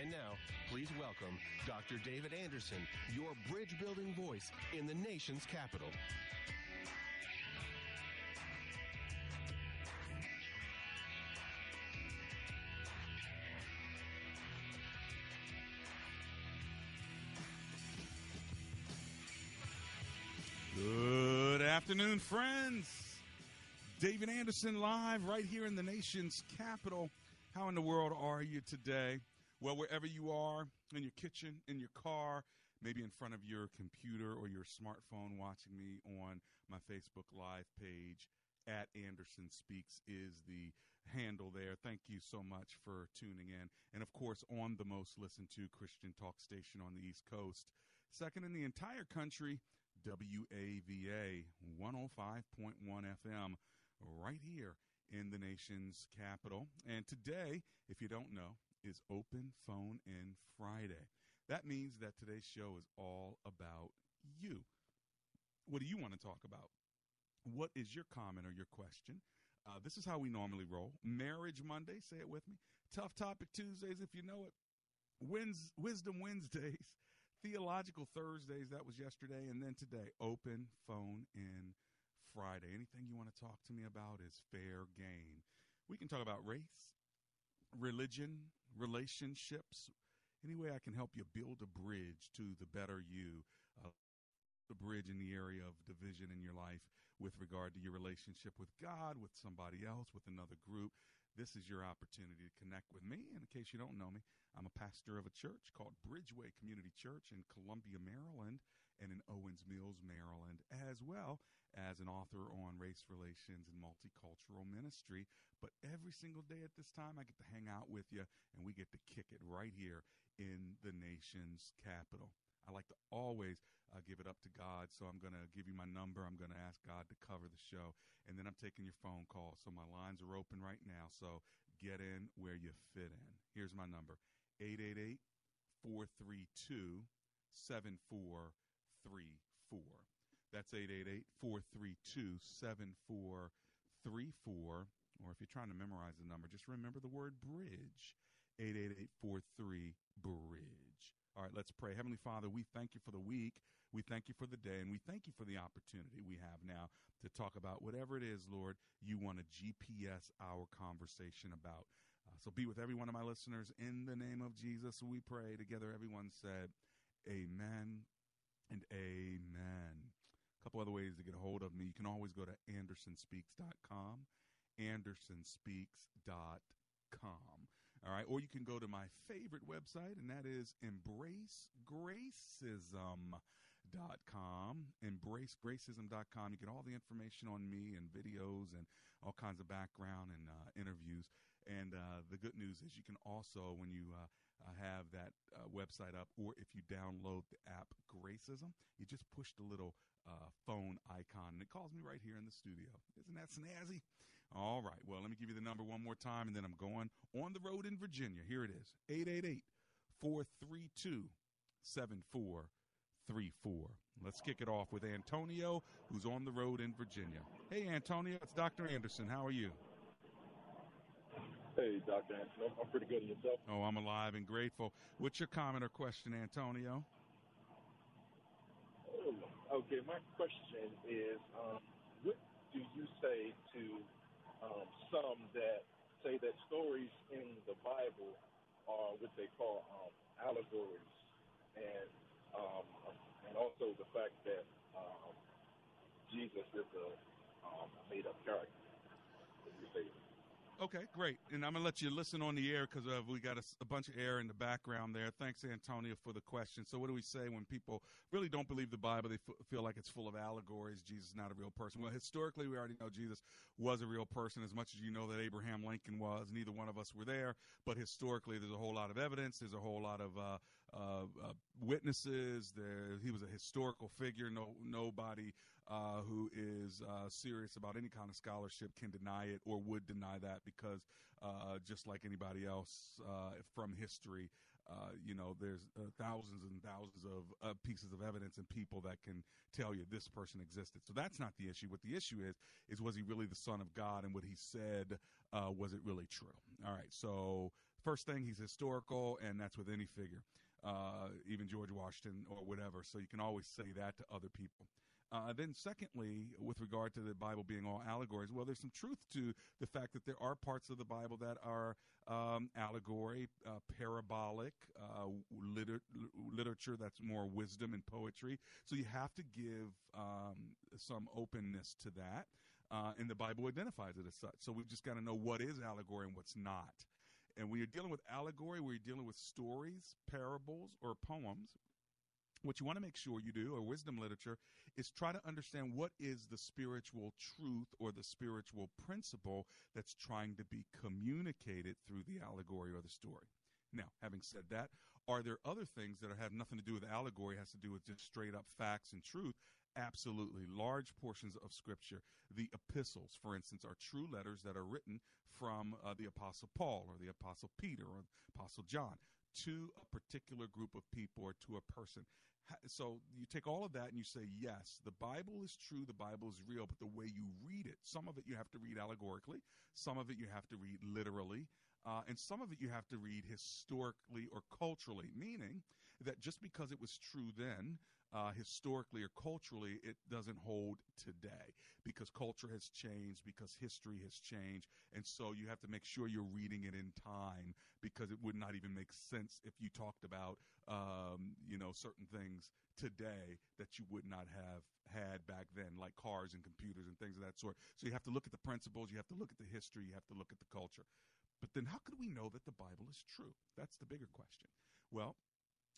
And now, please welcome Dr. David Anderson, your bridge building voice in the nation's capital. Good afternoon, friends. David Anderson live right here in the nation's capital. How in the world are you today? Well, wherever you are, in your kitchen, in your car, maybe in front of your computer or your smartphone watching me on my Facebook Live page, at Anderson Speaks is the handle there. Thank you so much for tuning in. And of course, on the most listened to Christian talk station on the East Coast, second in the entire country, WAVA 105.1 FM, right here in the nation's capital. And today, if you don't know, is Open Phone In Friday. That means that today's show is all about you. What do you want to talk about? What is your comment or your question? Uh, this is how we normally roll. Marriage Monday, say it with me. Tough Topic Tuesdays, if you know it. Wins, Wisdom Wednesdays. Theological Thursdays, that was yesterday. And then today, Open Phone In Friday. Anything you want to talk to me about is fair game. We can talk about race, religion, relationships. Any way I can help you build a bridge to the better you, uh, the bridge in the area of division in your life with regard to your relationship with God, with somebody else, with another group. This is your opportunity to connect with me. And in case you don't know me, I'm a pastor of a church called Bridgeway Community Church in Columbia, Maryland, and in Owings Mills, Maryland, as well as an author on race relations and multicultural ministry. But every single day at this time, I get to hang out with you and we get to kick it right here in the nation's capital. I like to always uh, give it up to God. So I'm going to give you my number. I'm going to ask God to cover the show. And then I'm taking your phone calls. So my lines are open right now. So get in where you fit in. Here's my number 888 432 7434. That's 888 432 7434. Or if you're trying to memorize the number, just remember the word bridge 888 43 Bridge. All right, let's pray. Heavenly Father, we thank you for the week. We thank you for the day, and we thank you for the opportunity we have now to talk about whatever it is, Lord, you want to GPS our conversation about. Uh, so be with every one of my listeners. In the name of Jesus, we pray together. Everyone said, Amen and Amen. A couple other ways to get a hold of me. You can always go to andersonspeaks.com, andersonspeaks.com. All right. Or you can go to my favorite website, and that is embracegracism.com. Embracegracism.com. You get all the information on me and videos and all kinds of background and uh, interviews. And uh, the good news is you can also, when you uh, uh have that uh, website up, or if you download the app Gracism, you just push the little uh, phone icon, and it calls me right here in the studio. Isn't that snazzy? All right. Well, let me give you the number one more time, and then I'm going on the road in Virginia. Here it is 888 432 7434. Let's kick it off with Antonio, who's on the road in Virginia. Hey, Antonio, it's Dr. Anderson. How are you? Hey, Dr. Anderson. I'm pretty good. And yourself? Oh, I'm alive and grateful. What's your comment or question, Antonio? Oh, okay, my question is um, what do you say to um, some that say that stories in the Bible are what they call um, allegories, and um, and also the fact that um, Jesus is a um, made-up character. What do you say? Okay, great. And I'm going to let you listen on the air because uh, we got a, a, bunch of air in the background there. Thanks, Antonia, for the question. So, what do we say when people really don't believe the Bible? They f- feel like it's full of allegories. Jesus is not a real person. Well, historically, we already know Jesus was a real person as much as you know that Abraham Lincoln was. Neither one of us were there. But historically, there's a whole lot of evidence. There's a whole lot of uh, uh, uh witnesses. There, he was a historical figure. No, nobody uh, who is uh, serious about any kind of scholarship can deny it or would deny that because uh, just like anybody else uh, from history, uh, you know, there's uh, thousands and thousands of pieces of evidence and people that can tell you this person existed. So that's not the issue. What the issue is is was he really the son of God, and what he said was it really true? All right. So first thing, he's historical, and that's with any figure, even George Washington or whatever. So you can always say that to other people. Uh, then, secondly, with regard to the Bible being all allegories, well, there's some truth to the fact that there are parts of the Bible that are um, allegory, uh, parabolic, uh, liter- literature that's more wisdom and poetry. So you have to give um, some openness to that. Uh, and the Bible identifies it as such. So we've just got to know what is allegory and what's not. And when you're dealing with allegory, where you're dealing with stories, parables, or poems, what you want to make sure you do, or wisdom literature, is try to understand what is the spiritual truth or the spiritual principle that's trying to be communicated through the allegory or the story. Now, having said that, are there other things that have nothing to do with allegory, has to do with just straight up facts and truth? Absolutely. Large portions of Scripture, the epistles, for instance, are true letters that are written from uh, the Apostle Paul or the Apostle Peter or Apostle John to a particular group of people or to a person. So you take all of that and you say, yes, the Bible is true, the Bible is real, but the way you read it, some of it you have to read allegorically, some of it you have to read literally, uh, and some of it you have to read historically or culturally, meaning that just because it was true then, uh, historically or culturally, it doesn't hold today because culture has changed, because history has changed. And so you have to make sure you're reading it in time because it would not even make sense if you talked about, um, you know, certain things today that you would not have had back then, like cars and computers and things of that sort. So you have to look at the principles, you have to look at the history, you have to look at the culture. But then how could we know that the Bible is true? That's the bigger question. Well,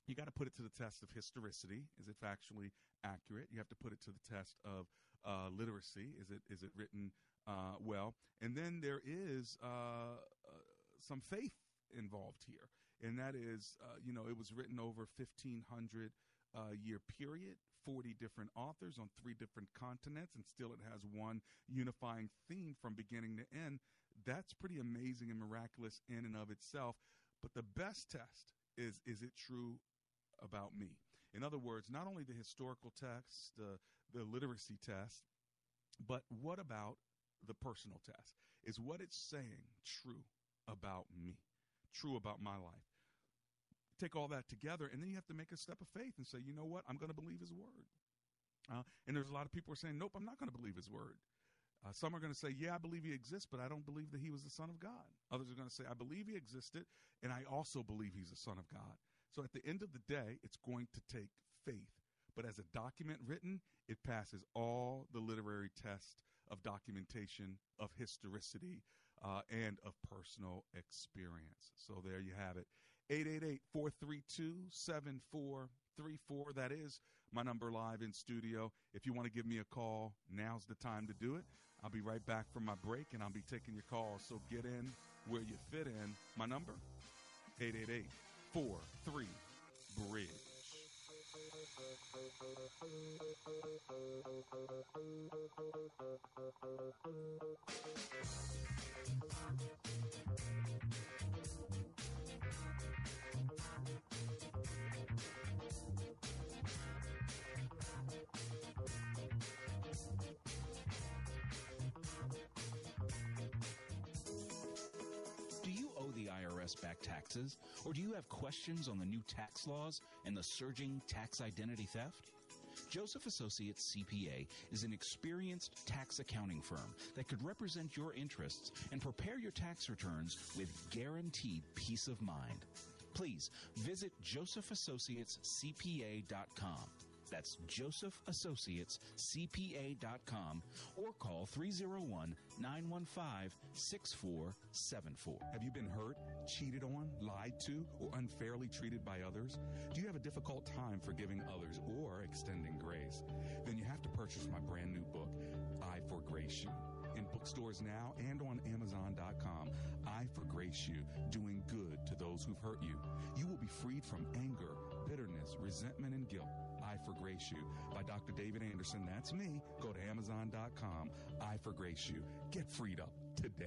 you got to put it to the test of historicity. Is it factually accurate? You have to put it to the test of uh, literacy. Is it is it written uh, well? And then there is uh, uh some faith involved here, and that is, uh, you know, it was written over fifteen hundred uh, year period. 40 different authors on three different continents, and still it has one unifying theme from beginning to end. That's pretty amazing and miraculous in and of itself. But the best test is is it true about me. In other words, not only the historical text, the, the literacy test, but what about the personal test? Is what it's saying true about me, true about my life? Take all that together, and then you have to make a step of faith and say, you know what? I'm going to believe his word. Uh, and there's a lot of people are saying, nope, I'm not going to believe his word. Uh, some are going to say, yeah, I believe he exists, but I don't believe that he was the Son of God. Others are going to say, I believe he existed, and I also believe he's the Son of God. So at the end of the day, it's going to take faith. But as a document written, it passes all the literary tests of documentation, of historicity, uh, and of personal experience. So there you have it. 888 432 7434. That is my number live in studio. If you want to give me a call, now's the time to do it. I'll be right back from my break and I'll be taking your calls. So get in where you fit in. My number, 888 four, three, bridge. Back taxes? Or do you have questions on the new tax laws and the surging tax identity theft? Joseph Associates CPA is an experienced tax accounting firm that could represent your interests and prepare your tax returns with guaranteed peace of mind. Please visit josephassociatescpa.com. That's josephassociatescpa.com or call 301 915 6474. Have you been hurt, cheated on, lied to, or unfairly treated by others? Do you have a difficult time forgiving others or extending grace? Then you have to purchase my brand new book, I Forgrace You. In bookstores now and on Amazon.com, I Forgrace You, doing good to those who've hurt you. You will be freed from anger, bitterness, resentment, and guilt. I Forgrace You by Dr. David Anderson. That's me. Go to Amazon.com. I Forgrace You. Get freed up today.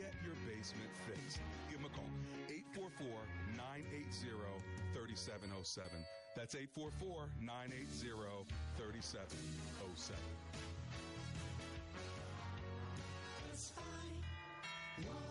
get your basement fixed. Give them a call 844 980 3707. That's 844 980 3707. Dr.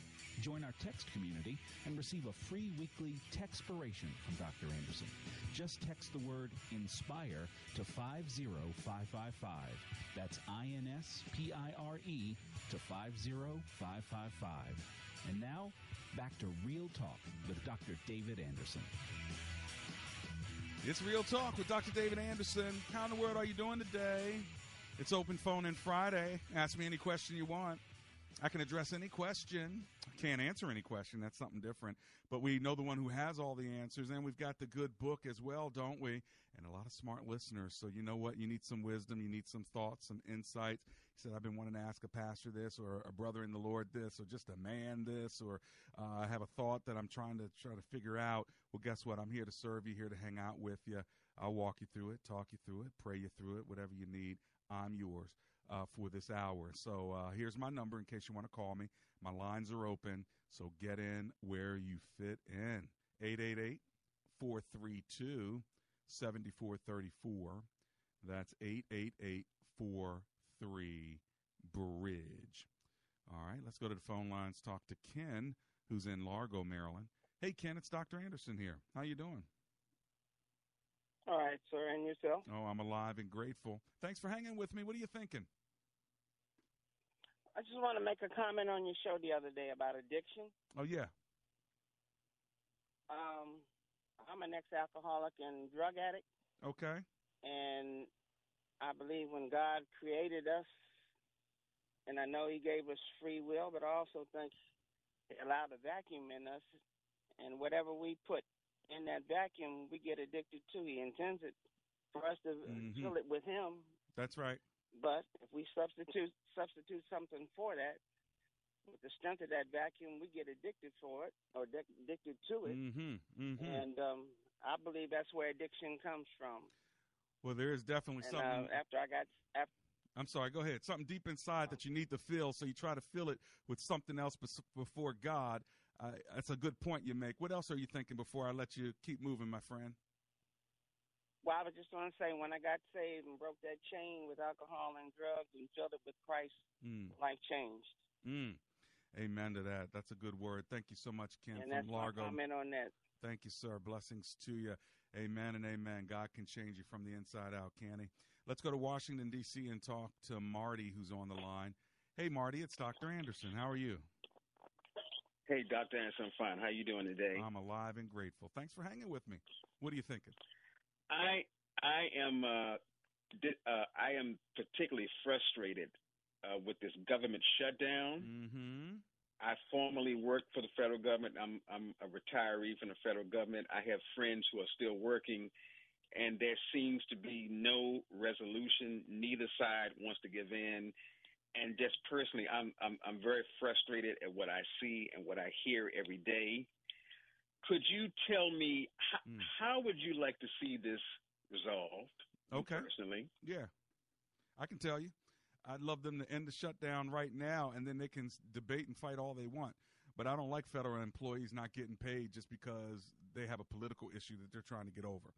Join our text community and receive a free weekly textpiration from Dr. Anderson. Just text the word INSPIRE to 50555. That's I N S P I R E to 50555. And now, back to Real Talk with Dr. David Anderson. It's Real Talk with Dr. David Anderson. How in the world are you doing today? It's open phone in Friday. Ask me any question you want. I can address any question. Can't answer any question. That's something different. But we know the one who has all the answers, and we've got the good book as well, don't we? And a lot of smart listeners. So you know what? You need some wisdom. You need some thoughts, some insights. He said, I've been wanting to ask a pastor this, or a brother in the Lord this, or just a man this, or uh, I have a thought that I'm trying to try to figure out. Well, guess what? I'm here to serve you, here to hang out with you. I'll walk you through it, talk you through it, pray you through it, whatever you need. I'm yours uh, for this hour. So uh, here's my number in case you want to call me. My lines are open, so get in where you fit in. 888 432 7434. That's 888 43 Bridge. All right, let's go to the phone lines. Talk to Ken, who's in Largo, Maryland. Hey, Ken, it's Dr. Anderson here. How you doing? All right, sir. And yourself? Oh, I'm alive and grateful. Thanks for hanging with me. What are you thinking? I just want to make a comment on your show the other day about addiction. Oh, yeah. Um, I'm an ex-alcoholic and drug addict, Okay. and I believe when God created us, and I know He gave us free will, but I also think He allowed a vacuum in us, and whatever we put in that vacuum, we get addicted to. He intends it for us to Mhm. fill it with Him, That's right. But if we substitute substitute something for that, with the strength of that vacuum, we get addicted for it or addic- addicted to it. Mm-hmm. Mm-hmm. And um, I believe that's where addiction comes from. well, there is definitely And something. uh, after I got after, I'm sorry. Go ahead. Something deep inside that you need to fill, so you try to fill it with something else before God. Uh, that's a good point you make. What else are you thinking before I let you keep moving, my friend? Well, I was just going to say, when I got saved and broke that chain with alcohol and drugs and filled it with Christ, Mm. life changed. Mm. Amen to that. That's a good word. Thank you so much, Ken and from Largo. comment on that. Thank you, sir. Blessings to you. Amen and amen. God can change you from the inside out, can he? Let's go to Washington, D.C. and talk to Marty, who's on the line. Hey, Marty, it's Dr. Anderson. How are you? Hey, Dr. Anderson, I'm fine. How you doing today? I'm alive and grateful. Thanks for hanging with me. What are you thinking? I I am uh, di- uh, I am particularly frustrated uh, with this government shutdown. Mm-hmm. I formerly worked for the federal government. I'm I'm a retiree from the federal government. I have friends who are still working, and there seems to be no resolution. Neither side wants to give in. And just personally, I'm I'm I'm very frustrated at what I see and what I hear every day. Could you tell me how, hmm. how would you like to see this resolved? Okay. Personally, Yeah, I can tell you. I'd love them to end the shutdown right now, and then they can debate and fight all they want. But I don't like federal employees not getting paid just because they have a political issue that they're trying to get over.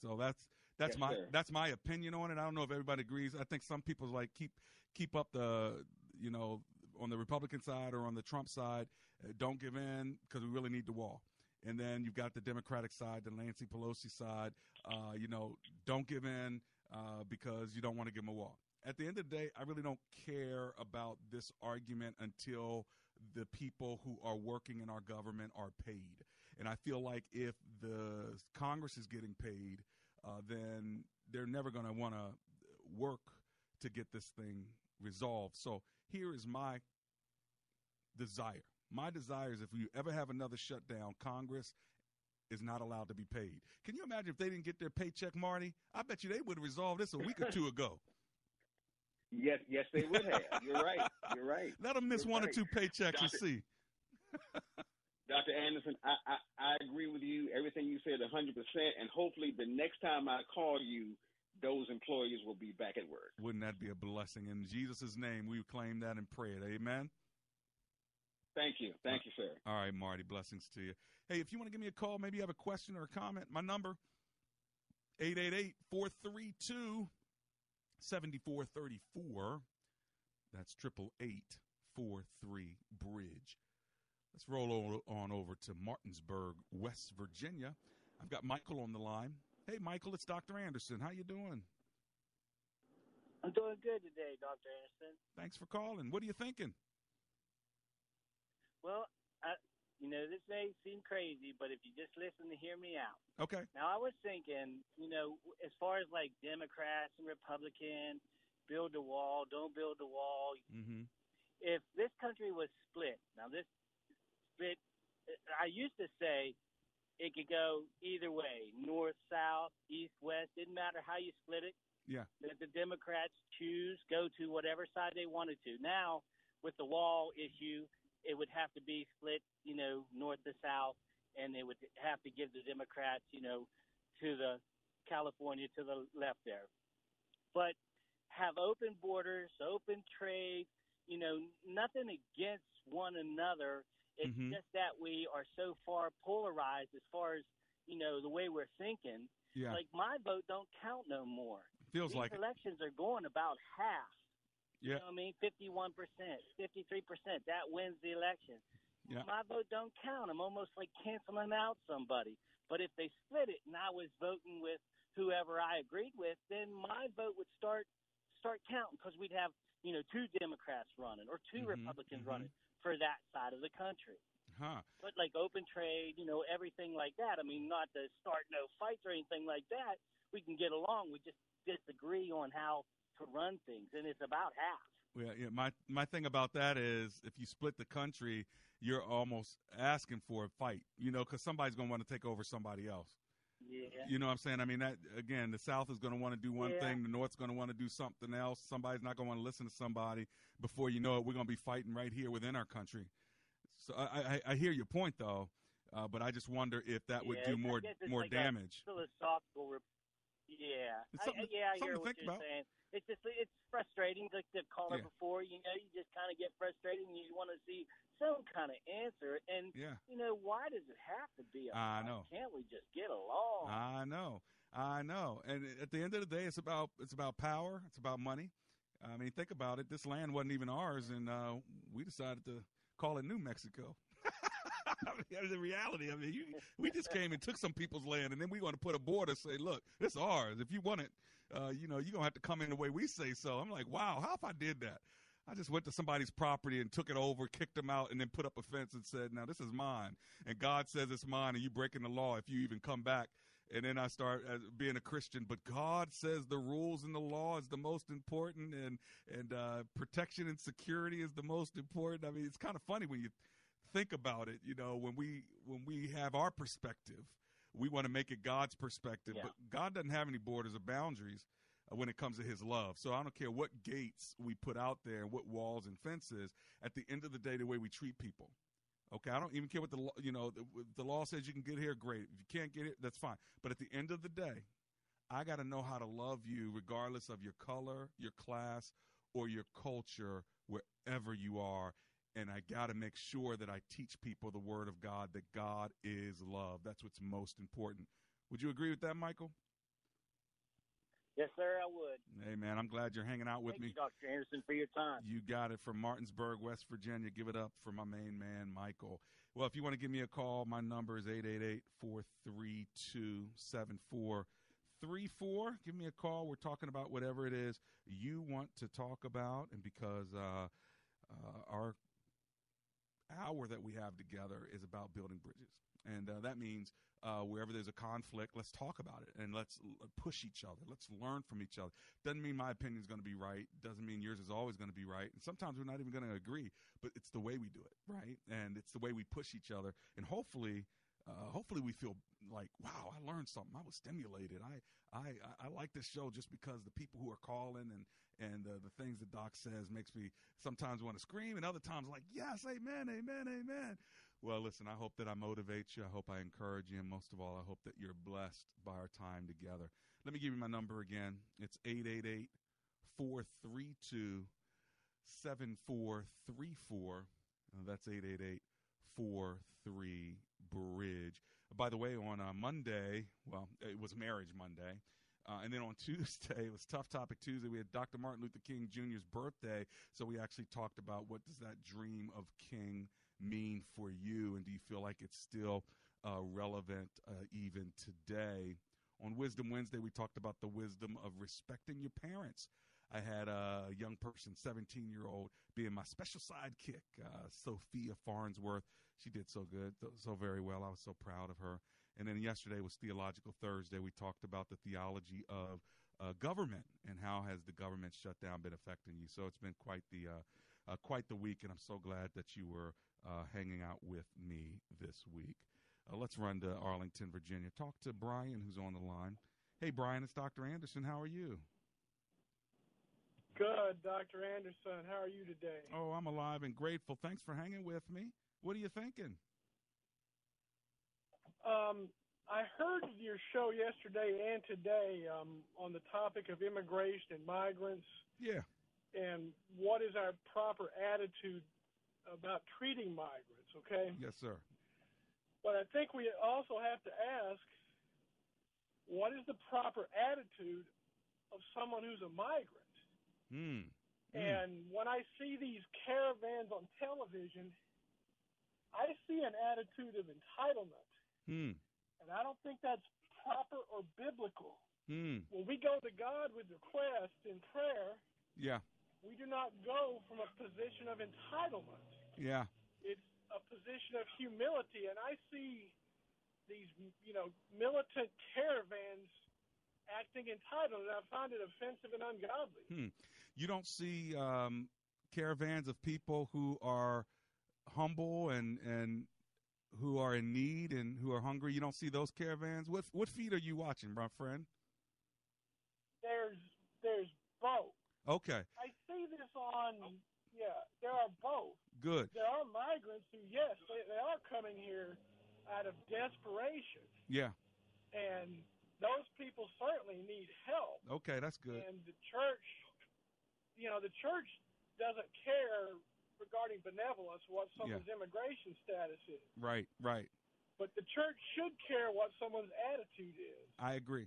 So that's that's Yes, my sir. that's my opinion on it. I don't know if everybody agrees. I think some people like keep keep up the you know on the Republican side or on the Trump side, uh, don't give in because we really need the wall. And then you've got the Democratic side, the Nancy Pelosi side. Uh, you know, don't give in uh, because you don't want to give them a wall. At the end of the day, I really don't care about this argument until the people who are working in our government are paid. And I feel like if the Congress is getting paid, uh, then they're never going to want to work to get this thing resolved. So here is my desire. My desire is if you ever have another shutdown, Congress is not allowed to be paid. Can you imagine if they didn't get their paycheck, Marty? I bet you they would have resolved this a week or two ago. yes, yes, they would have. You're right. You're right. Let them miss You're one or two paychecks and see. Dr. Anderson, I, I, I agree with you. Everything you said 100%. And hopefully, the next time I call you, those employees will be back at work. Wouldn't that be a blessing? In Jesus' name, we claim that and pray it. Amen. Thank you. Thank you, sir. All right, Marty, blessings to you. Hey, if you want to give me a call, maybe you have a question or a comment, my number 888-432-7434. That's triple eight four three bridge. Let's roll on over to Martinsburg, West Virginia. I've got Michael on the line. Hey, Michael, it's Dr. Anderson. How you doing? I'm doing good today, Dr. Anderson. Thanks for calling. What are you thinking? Well, I, you know, this may seem crazy, but if you just listen to hear me out. Okay. Now, I was thinking, you know, as far as like Democrats and Republicans, build the wall, don't build the wall. Mm-hmm. If this country was split, now this split, I used to say it could go either way, north, south, east, west. Didn't matter how you split it. Yeah. Let the Democrats choose, go to whatever side they wanted to. Now, with the wall issue, it would have to be split, you know, north to south, and they would have to give the Democrats, you know, to the California to the left there. But have open borders, open trade, you know, nothing against one another. It's Mhm. just that we are so far polarized as far as, you know, the way we're thinking. Yeah. Like my vote don't count no more. Feels These like it. elections are going about half. You Yeah. know what I mean? Fifty-one percent, fifty-three percent. That wins the election. Yeah. My vote don't count. I'm almost like canceling out somebody. But if they split it and I was voting with whoever I agreed with, then my vote would start start counting because we'd have you know two Democrats running or 2 Mhm, Republicans mhm. running for that side of the country. Huh. But like open trade, you know, everything like that. I mean, not to start no fights or anything like that. We can get along. We just disagree on how to run things, and it's about half. Well, yeah, my my thing about that is if you split the country, you're almost asking for a fight, you know, because somebody's going to want to take over somebody else. Yeah. You know what I'm saying? I mean, that again, the South is going to want to do one Yeah. thing, the North's going to want to do something else. Somebody's not going to want to listen to somebody. Before you know it, we're going to be fighting right here within our country. So I, I, I hear your point though, uh, but I just wonder if that would Yeah, do more more like damage. philosophical. Yeah, I, I- yeah, I hear what you're about. saying. It's just it's frustrating. Like the caller Yeah. before, you know, you just kind of get frustrated and you want to see some kind of answer. And Yeah. you know, why does it have to be a I know. Can't we just get along? I know. I know. And at the end of the day, it's about it's about power. It's about money. I mean, think about it. This land wasn't even ours, and uh, we decided to call it New Mexico. Mean, the reality. I mean, you, we just came and took some people's land, and then we want to put a border. Say, look, it's ours. If you want it, uh, you know, you're gonna have to come in the way we say so. I'm like, wow, how if I did that? I just went to somebody's property and took it over, kicked them out, and then put up a fence and said, "Now this is mine." And God says it's mine, and you breaking the law if you even come back. And then I start as being a Christian, but God says the rules and the law is the most important, and and uh, protection and security is the most important. I mean, it's kind of funny when you think about it. You know, when we when we have our perspective, we want to make it God's perspective, Yeah. but God doesn't have any borders or boundaries uh, when it comes to his love. So I don't care what gates we put out there and what walls and fences. At the end of the day, the way we treat people. Okay, I don't even care what the law, you know the, the law says you can get here. Great, if you can't get it, that's fine. But at the end of the day, I got to know how to love you regardless of your color, your class, or your culture, wherever you are. And I got to make sure that I teach people the word of God, that God is love. That's what's most important. Would you agree with that, Michael? Yes, sir, I would. Hey, man, I'm glad you're hanging out with Thank me. you, Dr. Anderson, for your time. You got it from Martinsburg, West Virginia. Give it up for my main man, Michael. Well, if you want to give me a call, my number is 888 432 7434. Give me a call. We're talking about whatever it is you want to talk about. And because uh, uh, our hour that we have together is about building bridges. And uh, that means uh, wherever there's a conflict, let's talk about it and let's l- push each other. Let's learn from each other. Doesn't mean my opinion is going to be right. Doesn't mean yours is always going to be right. And sometimes we're not even going to agree, but it's the way we do it, right? And it's the way we push each other. And hopefully, uh, hopefully we feel like, wow, I learned something. I was stimulated. I, I, I like this show just because the people who are calling and, and uh, the things that Doc says makes me sometimes want to scream and other times like, yes, amen, amen, amen. Well, listen, I hope that I motivate you. I hope I encourage you. And most of all, I hope that you're blessed by our time together. Let me give you my number again. It's 888 432 7434. That's 888 43 Bridge. By the way, on uh, Monday, well, it was Marriage Monday. Uh, and then on Tuesday, it was Tough Topic Tuesday. We had Dr. Martin Luther King Jr.'s birthday. So we actually talked about what does that dream of King mean for you? And do you feel like it's still uh, relevant uh, even today? On Wisdom Wednesday, we talked about the wisdom of respecting your parents. I had a young person, 17 year old, being my special sidekick, uh, Sophia Farnsworth. She did so good, so very well. I was so proud of her. And then yesterday was Theological Thursday. We talked about the theology of uh, government and how has the government shutdown been affecting you. So it's been quite the uh, uh, quite the week, and I'm so glad that you were uh, hanging out with me this week. Uh, let's run to Arlington, Virginia. Talk to Brian, who's on the line. Hey, Brian, it's Dr. Anderson. How are you? Good, Dr. Anderson. How are you today? Oh, I'm alive and grateful. Thanks for hanging with me. What are you thinking? Um, I heard your show yesterday and today um, on the topic of immigration and migrants Yeah. and what is our proper attitude about treating migrants, okay? Yes, sir. But I think we also have to ask what is the proper attitude of someone who's a migrant? Hmm. And when I see these caravans on television, I see an attitude of entitlement. Hmm. And I don't think that's proper or biblical. Hmm. When we go to God with request in prayer, Yeah. we do not go from a position of entitlement. Yeah. It's a position of humility. And I see these, you know, militant caravans acting entitled, and I find it offensive and ungodly. Hmm. You don't see um, caravans of people who are humble and and who are in need and who are hungry. You don't see those caravans. What what feed are you watching, my friend? There's there's both. Okay. I see this on yeah, there are both. Good. There are migrants who yes, they, they are coming here out of desperation. Yeah. And those people certainly need help. Okay, that's good. And the church you know, the church doesn't care regarding benevolence what someone's immigration status is. Right. Right. But the church should care what someone's attitude is. I agree.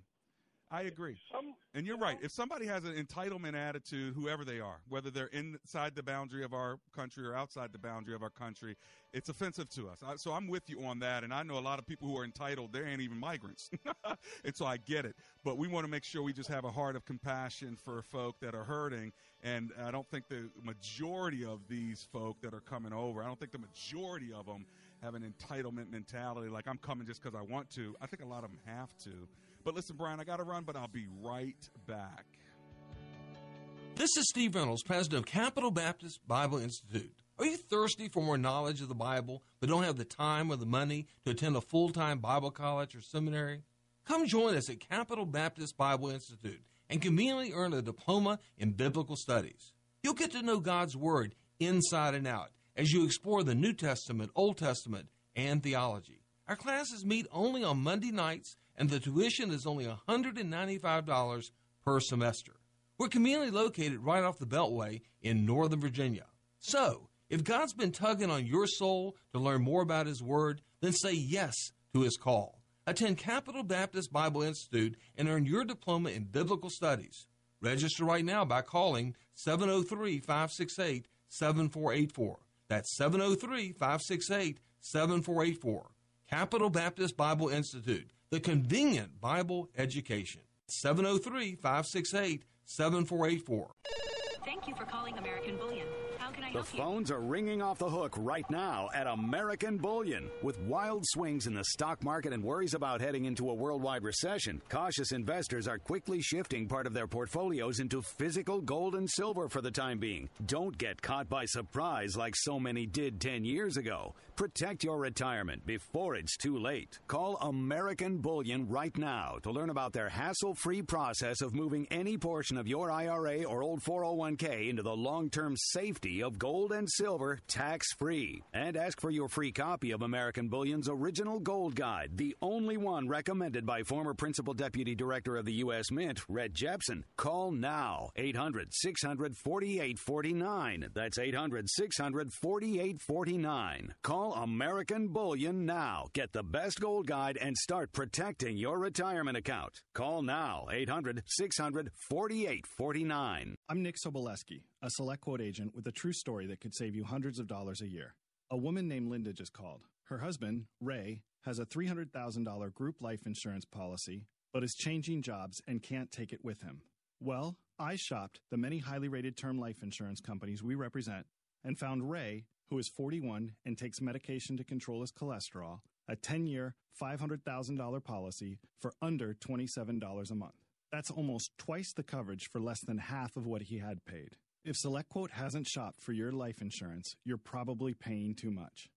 I agree. Some, and you're right. If somebody has an entitlement attitude, whoever they are, whether they're inside the boundary of our country or outside the boundary of our country, it's offensive to us. I, so I'm with you on that. And I know a lot of people who are entitled, they ain't even migrants. and so I get it. But we want to make sure we just have a heart of compassion for folk that are hurting. And I don't think the majority of these folk that are coming over, I don't think the majority of them have an entitlement mentality like I'm coming just because I want to. I think a lot of them have to. But listen, Brian, I got to run, but I'll be right back. This is Steve Reynolds, president of Capital Baptist Bible Institute. Are you thirsty for more knowledge of the Bible, but don't have the time or the money to attend a full time Bible college or seminary? Come join us at Capital Baptist Bible Institute and conveniently earn a diploma in biblical studies. You'll get to know God's Word inside and out as you explore the New Testament, Old Testament, and theology. Our classes meet only on Monday nights and the tuition is only $195 per semester. We're conveniently located right off the Beltway in Northern Virginia. So, if God's been tugging on your soul to learn more about His Word, then say yes to His call. Attend Capital Baptist Bible Institute and earn your diploma in biblical studies. Register right now by calling 703 568 7484. That's 703 568 7484. Capital Baptist Bible Institute the convenient Bible education. 703 568 7484. Thank you for calling American Bullion. How can I the help you? The phones are ringing off the hook right now at American Bullion. With wild swings in the stock market and worries about heading into a worldwide recession, cautious investors are quickly shifting part of their portfolios into physical gold and silver for the time being. Don't get caught by surprise like so many did 10 years ago. Protect your retirement before it's too late. Call American Bullion right now to learn about their hassle free process of moving any portion of your IRA or old 401k into the long term safety of gold and silver tax free. And ask for your free copy of American Bullion's original gold guide, the only one recommended by former Principal Deputy Director of the U.S. Mint, Rhett Jeppson. Call now 800 600 4849. That's 800 600 4849. Call American Bullion now. Get the best gold guide and start protecting your retirement account. Call now 800 600 4849. I'm Nick Soboleski, a select quote agent with a true story that could save you hundreds of dollars a year. A woman named Linda just called. Her husband, Ray, has a $300,000 group life insurance policy, but is changing jobs and can't take it with him. Well, I shopped the many highly rated term life insurance companies we represent and found Ray, who is 41 and takes medication to control his cholesterol, a 10 year, $500,000 policy for under $27 a month. That's almost twice the coverage for less than half of what he had paid. If SelectQuote hasn't shopped for your life insurance, you're probably paying too much.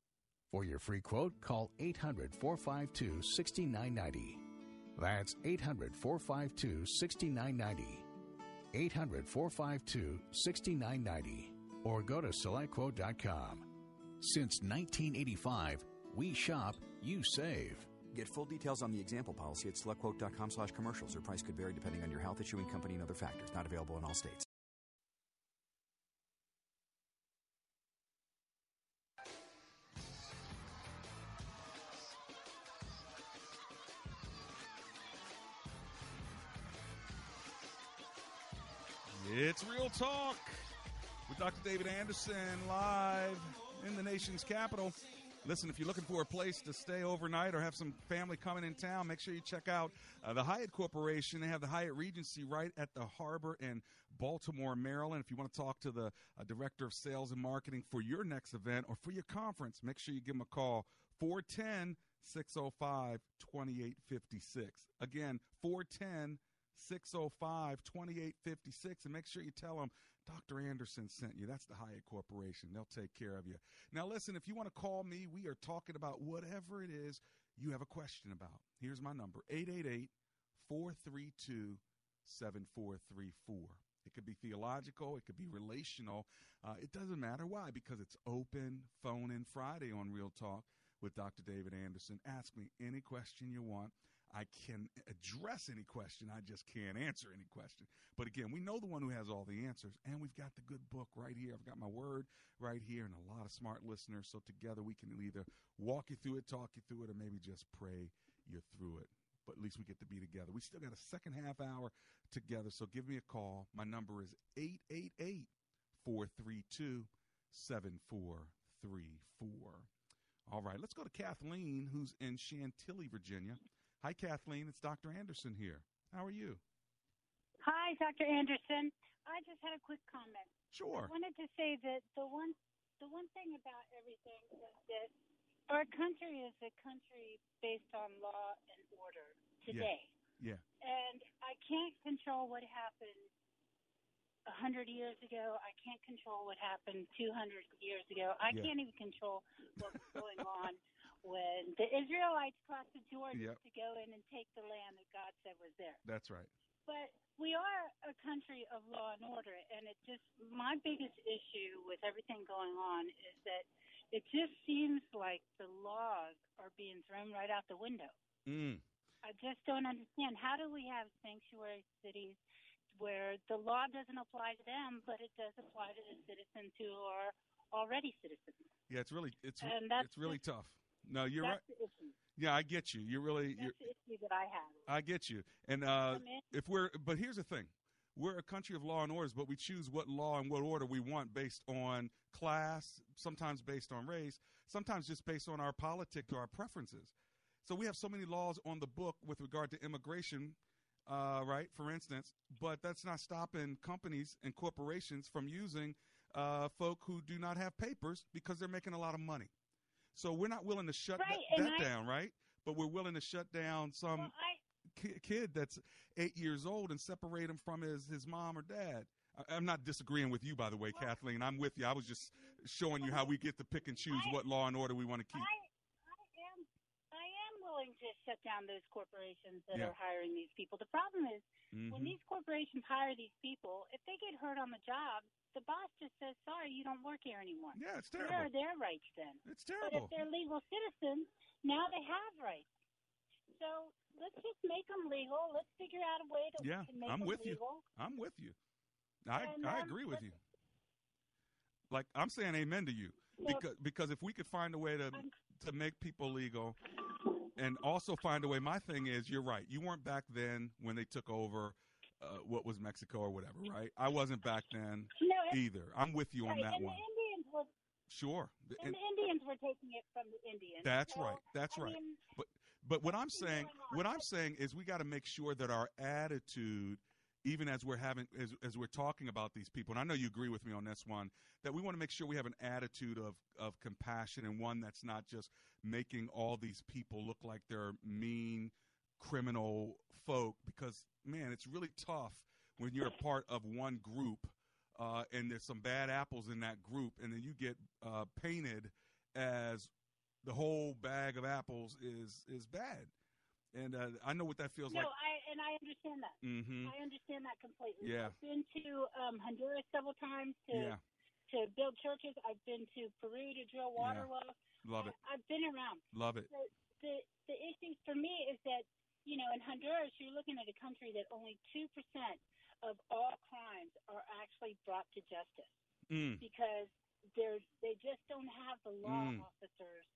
For your free quote, call 800 452 6990. That's 800 452 6990. 800 452 6990. Or go to selectquote.com. Since 1985, we shop, you save. Get full details on the example policy at selectquote.com slash commercials. Or price could vary depending on your health, issuing company, and other factors. Not available in all states. It's Real Talk with Dr. David Anderson live in the nation's capital. Listen, if you're looking for a place to stay overnight or have some family coming in town, make sure you check out uh, the Hyatt Corporation. They have the Hyatt Regency right at the harbor in Baltimore, Maryland. If you want to talk to the uh, Director of Sales and Marketing for your next event or for your conference, make sure you give them a call 410 605 2856. Again, 410 605 2856. And make sure you tell them Dr. Anderson sent you. That's the Hyatt Corporation. They'll take care of you. Now, listen, if you want to call me, we are talking about whatever it is you have a question about. Here's my number 888 432 7434. It could be theological, it could be relational. Uh, it doesn't matter. Why? Because it's open phone in Friday on Real Talk with Dr. David Anderson. Ask me any question you want. I can address any question. I just can't answer any question. But again, we know the one who has all the answers, and we've got the good book right here. I've got my word right here, and a lot of smart listeners. So together we can either walk you through it, talk you through it, or maybe just pray you through it. but at least we get to be together. We still got a second half hour together, so give me a call. My number is 888 432 7434. All right, let's go to Kathleen, who's in Chantilly, Virginia. Hi, Kathleen. It's Dr. Anderson here. How are you? Hi, Dr. Anderson. I just had a quick comment. Sure. I wanted to say that the one the one thing about everything is that our country is a country based on law and order today. Yeah. yeah. And I can't control what happened a hundred years ago. I can't control what happened two hundred years ago. I Yeah. can't even control what's going on when the Israelites crossed the Jordan Yep. to go in and take the land that God said was there. That's right. But we are a country of law and order, and it just my biggest issue with everything going on is that it just seems like the laws are being thrown right out the window. Mm. I just don't understand. How do we have sanctuary cities where the law doesn't apply to them, but it does apply to the citizens who are already citizens? Yeah, it's really it's And that's it's really tough. No, you're That's right. Yeah, I get you. You're really you're, That's the issue that I have. I get you. And uh, if we're, but here's the thing: we're a country of law and orders, but we choose what law and what order we want based on class, sometimes based on race, sometimes just based on our politics or our preferences. So we have so many laws on the book with regard to immigration, uh, right? For instance, but that's not stopping companies and corporations from using uh, folk who do not have papers because they're making a lot of money. So we're not willing to shut Right, that, that I- down, right? But we're willing to shut down some Well, I, ki- kid that's eight years old and separate him from his, his mom or dad. I, I'm not disagreeing with you, by the way, Kathleen. I'm with you. I was just showing you how we get to pick and choose what law and order we want to keep. I, I am I am willing to shut down those corporations that Yeah. are hiring these people. The problem is when Mhm. these corporations hire these people, if they get hurt on the job, the boss just says, "Sorry, you don't work here anymore." Yeah, it's terrible. Where are their rights then? It's terrible. But if they're legal citizens, now they have rights. So let's just make them legal. Let's figure out a way to, Yeah, I'm them with you. I'm with you. I And, I um, agree with you. Like I'm saying amen to you because because if we could find a way to to make people legal and also find a way my thing is you're right. You weren't back then when they took over uh, what was Mexico or whatever, right? I wasn't back then No, it- either. I'm with you on Right, that one. Indians were Sure. and And- the Indians were taking it from the Indians. That's So, right. That's I right. mean, but but what I'm saying, what I'm saying is we got to make sure that our attitude, even as we're having as as we're talking about these people, and I know you agree with me on this one, that we want to make sure we have an attitude of of compassion and one that's not just making all these people look like they're mean criminal folk because man, it's really tough when you're a part of one group uh, and there's some bad apples in that group, and then you get uh, painted as the whole bag of apples is is bad. And uh, I know what that feels no, like. I and I understand that. Mm-hmm. I understand that completely. Yeah. I've been to um, Honduras several times to Yeah. To build churches. I've been to Peru to drill water Yeah. wells. Love it. I've been around. Love it. The, the the issue for me is that you know in Honduras you're looking at a country that only two percent of all crimes are actually brought to justice Mm. because they're they just don't have the law Mm. officers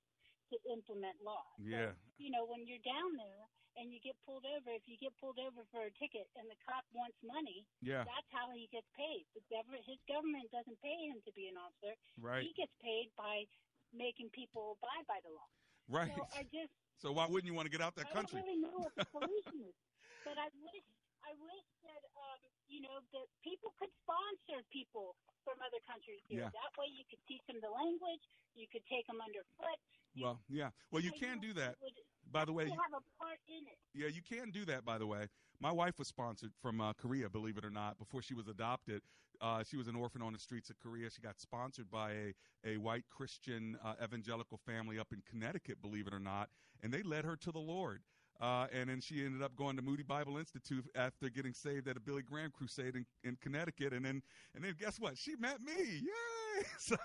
to implement law. Yeah. You know, when you're down there and you get pulled over, if you get pulled over for a ticket and the cop wants money, Yeah. that's how he gets paid. The government, his government doesn't pay him to be an officer. Right. He gets paid by making people abide by the law. Right. So I just So why wouldn't you want to get out that I country? don't really know what the solution is, but I wish I wish that um, you know that people could sponsor people from other countries here. Yeah. That way, you could teach them the language. You could take them underfoot. Well, yeah. Well, you can do that. By the way, You you- have a part in it. Yeah, you can do that, by the way. My wife was sponsored from uh, Korea, believe it or not, before she was adopted. Uh, she was an orphan on the streets of Korea. She got sponsored by a, a white Christian uh, evangelical family up in Connecticut, believe it or not, and they led her to the Lord. Uh, and then she ended up going to Moody Bible Institute after getting saved at a Billy Graham crusade in, in Connecticut. And then, and then guess what? She met me. Yay! So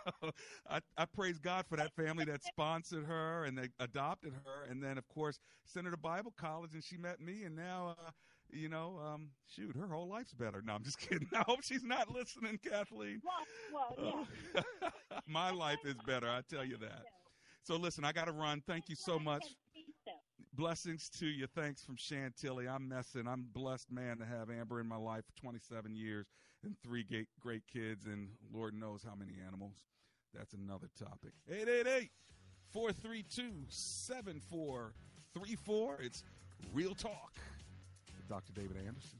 I, I praise God for that family that sponsored her and they adopted her. And then, of course, sent her to Bible college and she met me. And now, uh, you know, um, shoot, her whole life's better. No, I'm just kidding. I hope she's not listening, Kathleen. Well, well, yeah. My life is better. I tell you that. So listen, I got to run. Thank you so much. Blessings to you. Thanks from Chantilly. I'm messing. I'm blessed man to have Amber in my life for 27 years and three great, great kids, and Lord knows how many animals. That's another topic. 888 432 7434. It's Real Talk Dr. David Anderson.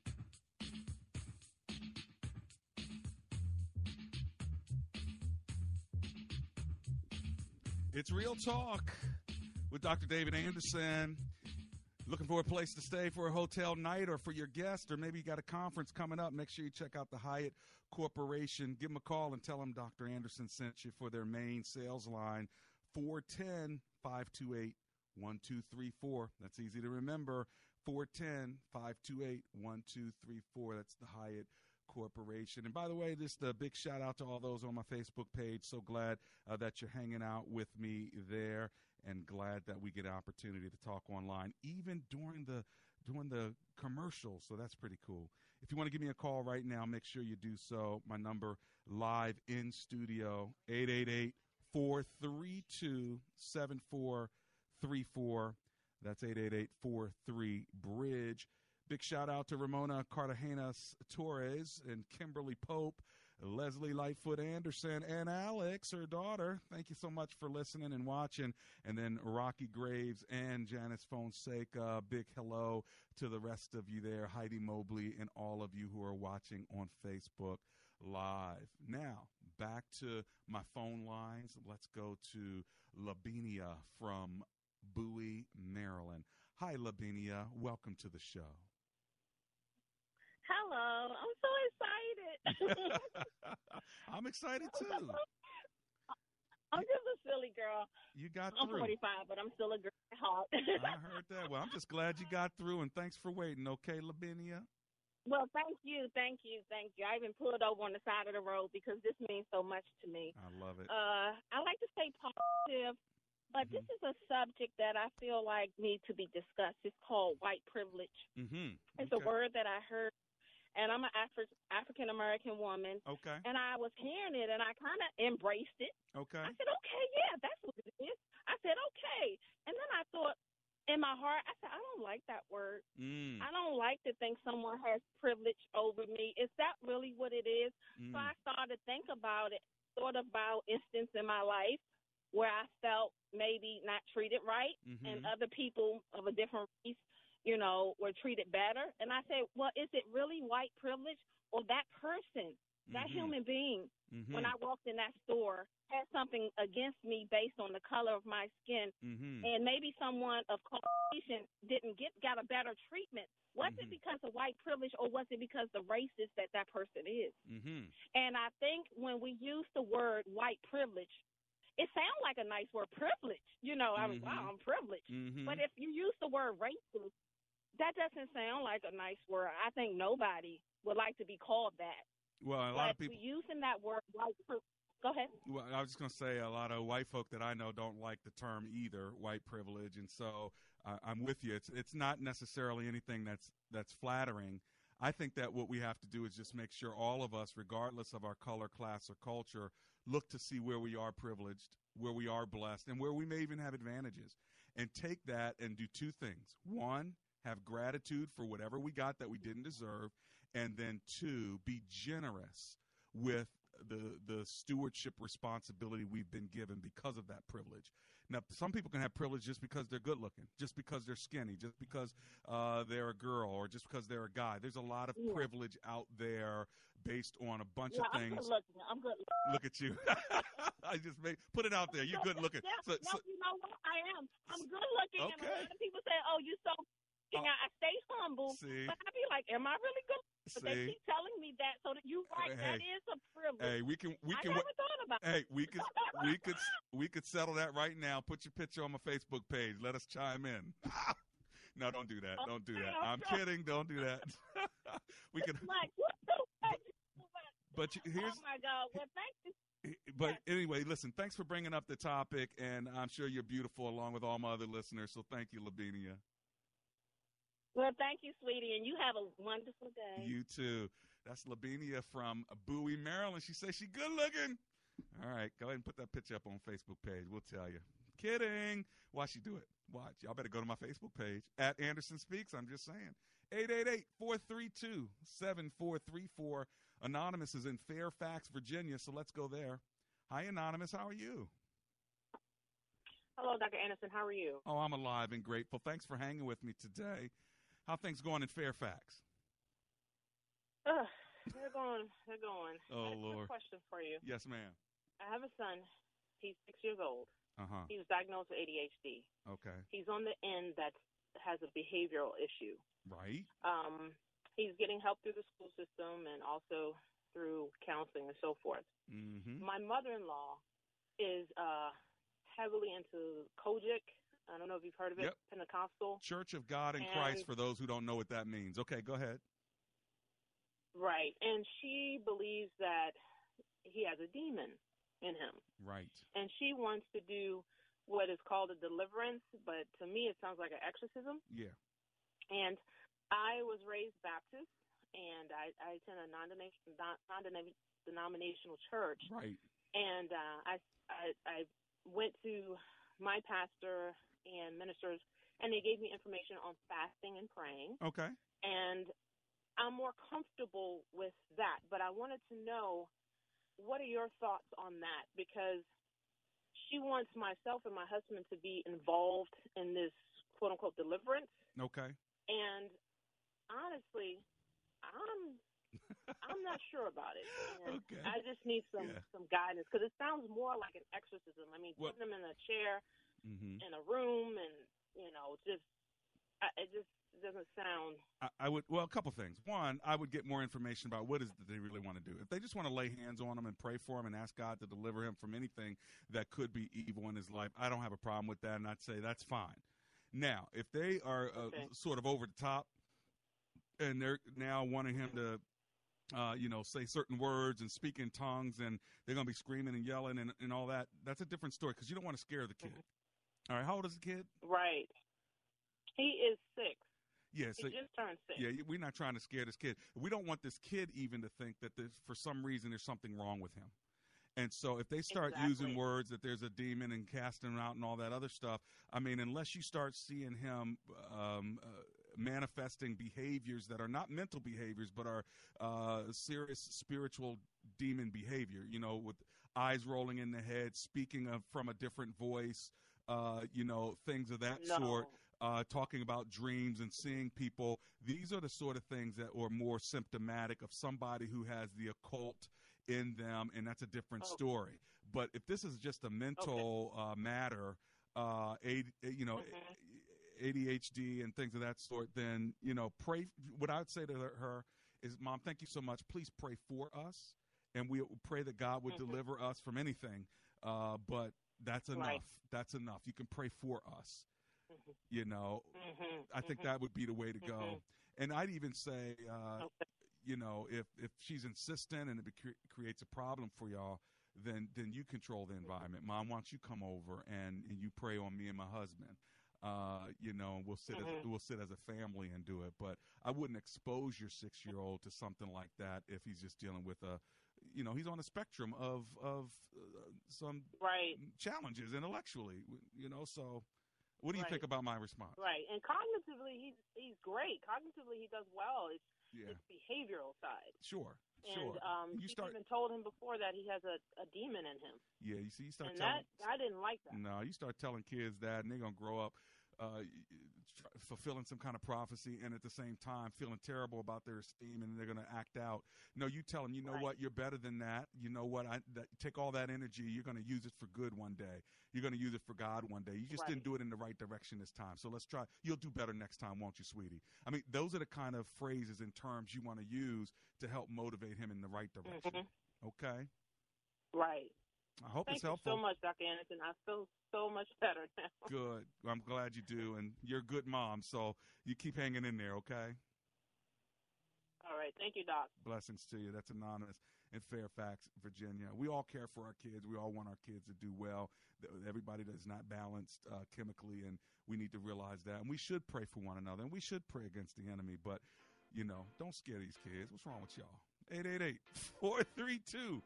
It's Real Talk with Dr. David Anderson. Looking for a place to stay for a hotel night or for your guest, or maybe you got a conference coming up. Make sure you check out the Hyatt Corporation. Give them a call and tell them Dr. Anderson sent you for their main sales line 410 528 1234. That's easy to remember 410 528 1234. That's the Hyatt Corporation. And by the way, just a big shout out to all those on my Facebook page. So glad uh, that you're hanging out with me there and glad that we get an opportunity to talk online even during the during the commercials. So that's pretty cool. If you want to give me a call right now, make sure you do so. My number live in studio 888 432 7434. That's 888 43 Bridge. Big shout out to Ramona Cartagenas Torres and Kimberly Pope, Leslie Lightfoot Anderson, and Alex, her daughter. Thank you so much for listening and watching. And then Rocky Graves and Janice Fonseca. Big hello to the rest of you there, Heidi Mobley, and all of you who are watching on Facebook Live. Now, back to my phone lines. Let's go to Lavinia from Bowie, Maryland. Hi, Lavinia. Welcome to the show. Hello, I'm so excited. I'm excited too. I'm just a silly girl. You got I'm through. 45, but I'm still a girl at heart. I heard that. Well, I'm just glad you got through, and thanks for waiting. Okay, Lavinia. well, thank you, thank you, thank you. I even pulled over on the side of the road because this means so much to me. I love it. Uh, I like to stay positive, but this is a subject that I feel like needs to be discussed. It's called white privilege. Mm-hmm. It's a word that I heard, and I'm an Afri- African American woman. Okay. And I was hearing it, and I kind of embraced it. Okay. I said, okay, yeah, that's what it is. I said, okay. And then I thought, in my heart, I said, I don't like that word. Mm. I don't like to think someone has privilege over me. Is that really what it is? Mm. So I started to think about it, thought about instance in my life where I felt maybe not treated right and Mhm. other people of a different race, you know, were treated better. And I said, well, is it really white privilege or that person, that Mhm. human being, Mhm. when I walked in that store, had something against me based on the color of my skin Mhm. and maybe someone of Caucasian didn't get got a better treatment. Was it Mhm. because of white privilege or was it because the racist that that person is? Mm-hmm. And I think when we use the word white privilege, it sounds like a nice word, privilege. You know, I was wow, I'm privileged. Mhm. But if you use the word racist, that doesn't sound like a nice word. I think nobody would like to be called that. Well, a but lot of people. using that word white privilege. Go ahead. Well, I was just going to say a lot of white folk that I know don't like the term either, white privilege, and so uh, I'm with you. It's it's not necessarily anything that's that's flattering. I think that what we have to do is just make sure all of us, regardless of our color, class, or culture, look to see where we are privileged, where we are blessed, and where we may even have advantages, and take that and do two things. One, have gratitude for whatever we got that we didn't deserve, and then two, be generous with the the stewardship responsibility we've been given because of that privilege. Now, some people can have privilege just because they're good looking, just because they're skinny, just because uh, they're a girl, or just because they're a guy. There's a lot of Yeah. privilege out there based on a bunch Yeah, of I'm things. good looking. I'm good. Look at you. I just made put it out there. You're good looking. Yeah, So, no, so, you know what? I am. I'm good looking, and a Okay. lot of people say, "Oh, you're so." And I I stay humble, See? but I be like, "Am I really good?" But they keep telling me that, so that you right. That Hey. is a privilege. hey, we can we I can. never thought about. Hey, we could we could we could settle that right now. Put your picture on my Facebook page. Let us chime in. no, don't do that. Oh, don't do that. I'm kidding. Don't do that. we can. Like, what the heck? But here's. Oh my God! Well, thank you. But anyway, listen. Thanks for bringing up the topic, and I'm sure you're beautiful along with all my other listeners. So thank you, Lavinia. Well, thank you, sweetie, and you have a wonderful day. You too. That's Lavinia from Bowie, Maryland. She says she's good looking. All right, go ahead and put that picture up on Facebook page. We'll tell you. Kidding. Watch you do it. Watch. Y'all better go to my Facebook page at Anderson Speaks. I'm just saying. 888-432-7434. Anonymous is in Fairfax, Virginia, so let's go there. Hi, Anonymous. How are you? Hello, Dr. Anderson. How are you? Oh, I'm alive and grateful. Thanks for hanging with me today. How things going in Fairfax? Ugh, they're going. They're going. Oh, I have a quick Lord. question for you. Yes, ma'am. I have a son. He's six years old. Uh-huh. He was diagnosed with ADHD. Okay. He's on the end that has a behavioral issue. Right. Um, he's getting help through the school system and also through counseling and so forth. Mm-hmm. My mother-in-law is uh, heavily into COGIC. I don't know if you've heard of it. Yep. Pentecostal. Church of God in And- Christ for those who don't know what that means. Okay, go ahead. Right. And she believes that he has a demon in him. Right. And she wants to do what is called a deliverance, but to me it sounds like an exorcism. Yeah. And I was raised Baptist, and I, I attend a non-denominational, non-denominational church. Right. And uh, I, I, I went to my pastor and ministers, and they gave me information on fasting and praying. Okay. And I'm more comfortable with that. But I wanted to know what are your thoughts on that? Because she wants myself and my husband to be involved in this quote unquote deliverance. Okay. And honestly, I'm I'm not sure about it. And Okay. I just need some Yeah. some guidance because it sounds more like an exorcism. I mean, What- putting them in a chair Mm-hmm. in a room, and you know, just I, it just doesn't sound I, I would well a couple things. One, I would get more information about what is it that they really want to do. If they just want to lay hands on him and pray for him and ask God to deliver him from anything that could be evil in his life, I don't have a problem with that, and I'd say that's fine. Now, if they are uh, Okay. sort of over the top and they're now wanting him to uh, you know, say certain words and speak in tongues, and they're going to be screaming and yelling and, and all that. That's a different story because you don't want to scare the kid. All right, how old is the kid? right. He is six. Yeah, He so just turned six. yeah, we're not trying to scare this kid. We don't want this kid even to think that there's, for some reason there's something wrong with him. And so if they start Exactly. using words that there's a demon and casting out and all that other stuff, I mean, unless you start seeing him um, uh, manifesting behaviors that are not mental behaviors but are uh, serious spiritual demon behavior, you know, with eyes rolling in the head, speaking of, from a different voice, uh, you know, things of that No. sort. Uh, talking about dreams and seeing people. These are the sort of things that are more symptomatic of somebody who has the occult in them, and that's a different Oh. story. But if this is just a mental uh, matter, uh, a, you know, Mm-hmm. ADHD and things of that sort, then you know, pray. What I'd say to her- is, "Mom, thank you so much. Please pray for us, and we pray that God would Mhm. deliver us from anything. Uh, but that's enough. Right. That's enough. You can pray for us. Mhm. You know, Mhm. I think Mhm. that would be the way to go. Mhm. And I'd even say, uh, you know, if if she's insistent and it cre- creates a problem for y'all, then then you control the environment. Mom, why don't you come over and, and you pray on me and my husband? Uh, you know, and we'll sit as Mhm. we'll sit as a family and do it. But I wouldn't expose your six year old to something like that if he's just dealing with a, you know, he's on a spectrum of of uh, some Right. challenges intellectually. You know, so what do you Right. think about my response? Right. And cognitively, he's he's great. Cognitively, he does well. It's Yeah. it's behavioral side. Sure, And sure. um, you start, even told him before that he has a, a demon in him, yeah. You see, you start and telling. that I didn't like that. No, you start telling kids that, and they're gonna grow up uh, fulfilling some kind of prophecy, and at the same time feeling terrible about their esteem, and they're gonna act out. No, you tell them, you know Right. what, you're better than that. You know what, I that, take all that energy. You're gonna use it for good one day. You're gonna use it for God one day. You just didn't do it in the right direction this time. So let's try. You'll do better next time, won't you, sweetie? I mean, those are the kind of phrases and terms you want to use to help motivate him in the right direction. Mhm. Okay. Right. I hope Thank it's you helpful. so much, Dr. Anderson. I feel so much better now. Good. I'm glad you do, and you're a good mom. So you keep hanging in there, okay? All right. Thank you, Doc. Blessings to you. That's anonymous in Fairfax, Virginia. We all care for our kids. We all want our kids to do well. Everybody is not balanced uh, chemically, and we need to realize that. And we should pray for one another, and we should pray against the enemy. But you know, don't scare these kids. What's wrong with y'all? 888 432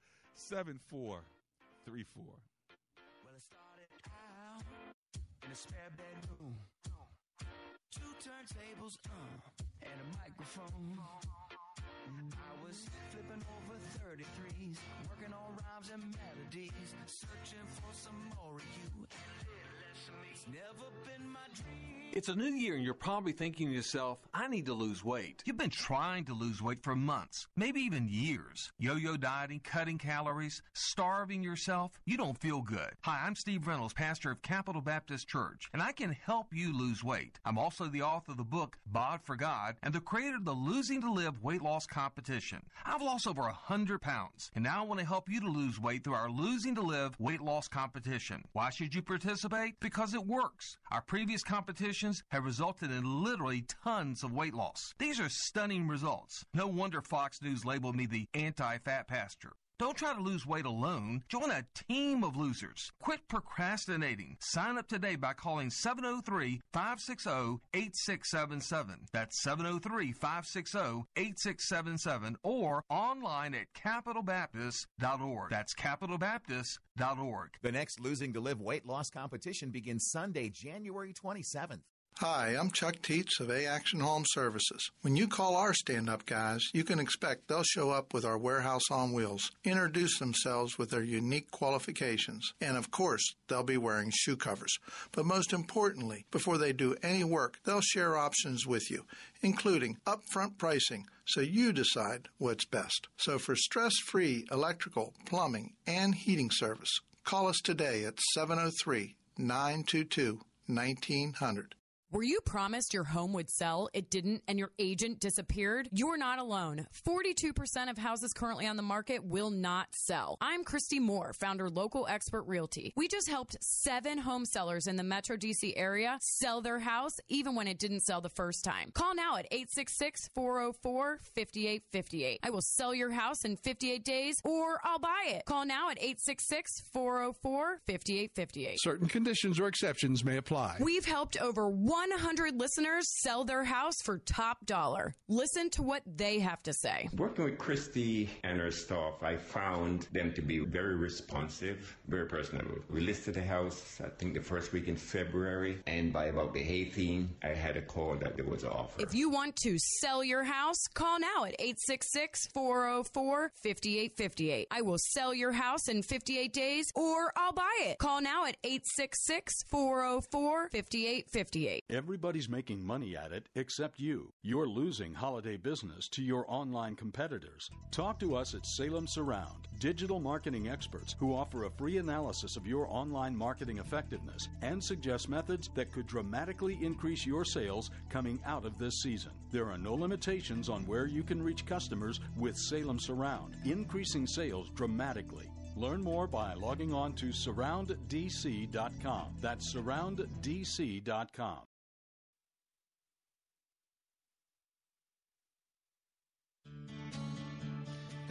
7434. Well, it started out in a spare bedroom. Two turntables, uh, and a microphone. I was flipping over 33s, working on rhymes and melodies, searching for some more of you. It's a new year and you're probably thinking to yourself, I need to lose weight. You've been trying to lose weight for months, maybe even years. Yo-yo dieting, cutting calories, starving yourself. You don't feel good. Hi, I'm Steve Reynolds, pastor of Capital Baptist Church, and I can help you lose weight. I'm also the author of the book Bod for God and the creator of the Losing to Live weight loss competition. I've lost over a hundred pounds and now I want to help you to lose weight through our Losing to Live weight loss competition. Why should you participate? Because it works. Our previous competitions have resulted in literally tons of weight loss. These are stunning results. No wonder Fox News labeled me the anti-fat pastor. Don't try to lose weight alone. Join a team of losers. Quit procrastinating. Sign up today by calling 703 560 8677. That's 703 560 8677 or online at capitalbaptist.org. That's capitalbaptist.org. The next Losing to Live weight loss competition begins Sunday, January 27th. Hi, I'm Chuck Teets of A Action Home Services. When you call our stand up guys, you can expect they'll show up with our warehouse on wheels, introduce themselves with their unique qualifications, and of course, they'll be wearing shoe covers. But most importantly, before they do any work, they'll share options with you, including upfront pricing, so you decide what's best. So for stress free electrical, plumbing, and heating service, call us today at 703 922 1900. Were you promised your home would sell, it didn't, and your agent disappeared? You're not alone. 42% of houses currently on the market will not sell. I'm Christy Moore, founder Local Expert Realty. We just helped seven home sellers in the Metro DC area sell their house even when it didn't sell the first time. Call now at 866 404 5858. I will sell your house in 58 days or I'll buy it. Call now at 866 404 5858. Certain conditions or exceptions may apply. We've helped over 1 100 listeners sell their house for top dollar. Listen to what they have to say. Working with Christy and her staff, I found them to be very responsive, very personable. We listed the house, I think the first week in February, and by about the 18th, I had a call that there was an offer. If you want to sell your house, call now at 866 404 5858. I will sell your house in 58 days or I'll buy it. Call now at 866 404 5858. Everybody's making money at it except you. You're losing holiday business to your online competitors. Talk to us at Salem Surround, digital marketing experts who offer a free analysis of your online marketing effectiveness and suggest methods that could dramatically increase your sales coming out of this season. There are no limitations on where you can reach customers with Salem Surround, increasing sales dramatically. Learn more by logging on to surrounddc.com. That's surrounddc.com.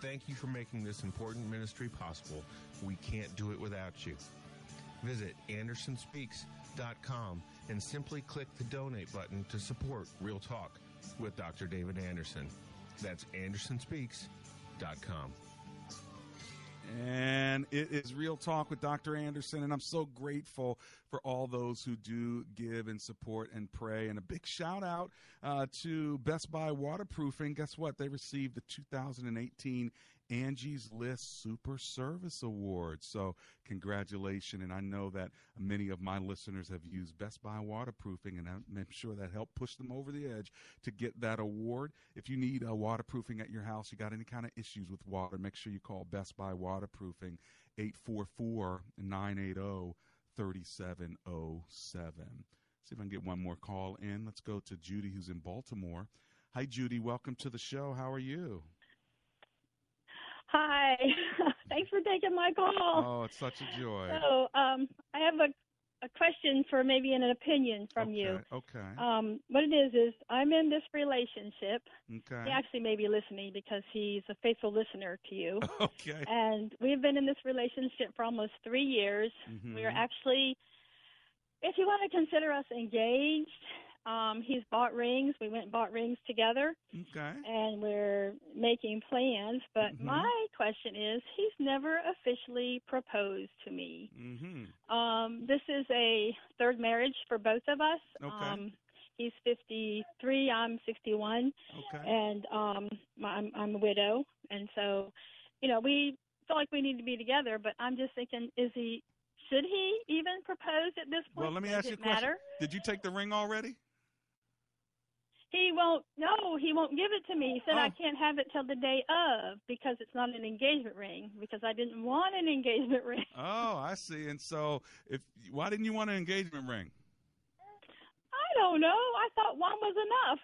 Thank you for making this important ministry possible. We can't do it without you. Visit AndersonSpeaks.com and simply click the donate button to support Real Talk with Dr. David Anderson. That's AndersonSpeaks.com. And it is Real Talk with Dr. Anderson. And I'm so grateful for all those who do give and support and pray. And a big shout out uh, to Best Buy Waterproofing. Guess what? They received the 2018 Angie's List Super Service Award. So, congratulations. And I know that many of my listeners have used Best Buy Waterproofing, and I'm sure that helped push them over the edge to get that award. If you need uh, waterproofing at your house, you got any kind of issues with water, make sure you call Best Buy Waterproofing 844 980 3707. See if I can get one more call in. Let's go to Judy, who's in Baltimore. Hi, Judy. Welcome to the show. How are you? Hi. Thanks for taking my call. Oh, it's such a joy. So, um, I have a a question for maybe an opinion from okay, you. Okay. Um, what it is is I'm in this relationship. Okay. He actually may be listening because he's a faithful listener to you. Okay. And we've been in this relationship for almost three years. Mhm. We are actually, if you want to consider us engaged, um, he's bought rings. We went and bought rings together. Okay. And we're making plans. But Mhm. my question is, he's never officially proposed to me. Mm-hmm. Um, this is a third marriage for both of us. Okay. Um, he's 53, I'm 61, Okay. and um, I'm, I'm a widow, and so, you know, we feel like we need to be together. But I'm just thinking, is he? Should he even propose at this point? Well, let me Does ask you a question. matter? Did you take the ring already? He won't. No, he won't give it to me. He said Oh. I can't have it till the day of because it's not an engagement ring. Because I didn't want an engagement ring. Oh, I see. And so, if why didn't you want an engagement ring? I don't know. I thought one was enough.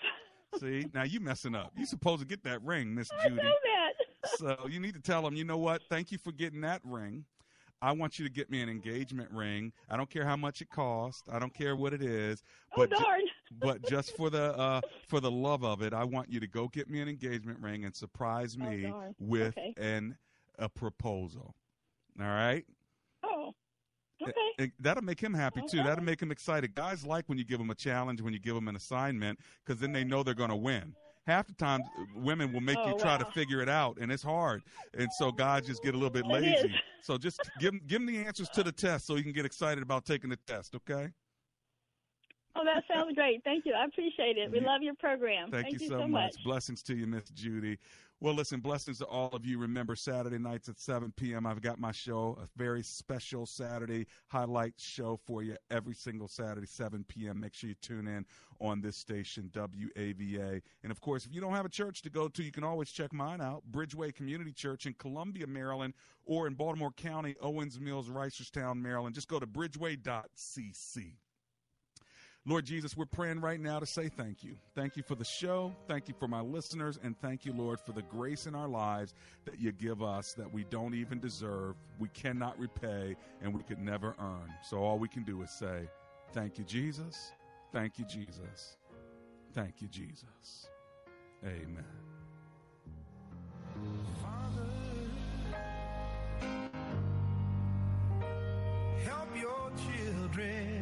See, now you messing up. You supposed to get that ring, Miss Judy. I know that. so you need to tell him, you know what? Thank you for getting that ring. I want you to get me an engagement ring. I don't care how much it costs. I don't care what it is. Oh, But ju- darn. But just for the uh, for the love of it, I want you to go get me an engagement ring and surprise Oh, me darn. with Okay. an a proposal. All right. Oh. Okay. And that'll make him happy too. Okay. That'll make him excited. Guys like when you give them a challenge, when you give them an assignment, because then they know they're going to win. Half the time, women will make you Oh, try to figure it out, and it's hard. And so guys just get a little bit lazy. So just give him, give them the answers to the test, so you can get excited about taking the test. Okay. Oh, that sounds great. Thank you. I appreciate it. We You- love your program. Thank, you, so, much. Blessings to you, Miss Judy. Well, listen, blessings to all of you. Remember, Saturday nights at 7 p.m., I've got my show, a very special Saturday highlight show for you every single Saturday, 7 p.m. Make sure you tune in on this station, WAVA. And of course, if you don't have a church to go to, you can always check mine out, Bridgeway Community Church in Columbia, Maryland, or in Baltimore County, Owings Mills, Reisterstown, Maryland. Just go to bridgeway.cc. Lord Jesus, we're praying right now to say thank you. Thank you for the show. Thank you for my listeners. And thank you, Lord, for the grace in our lives that you give us that we don't even deserve, we cannot repay, and we could never earn. So all we can do is say, Thank you, Jesus. Thank you, Jesus. Thank you, Jesus. Amen. Help your children.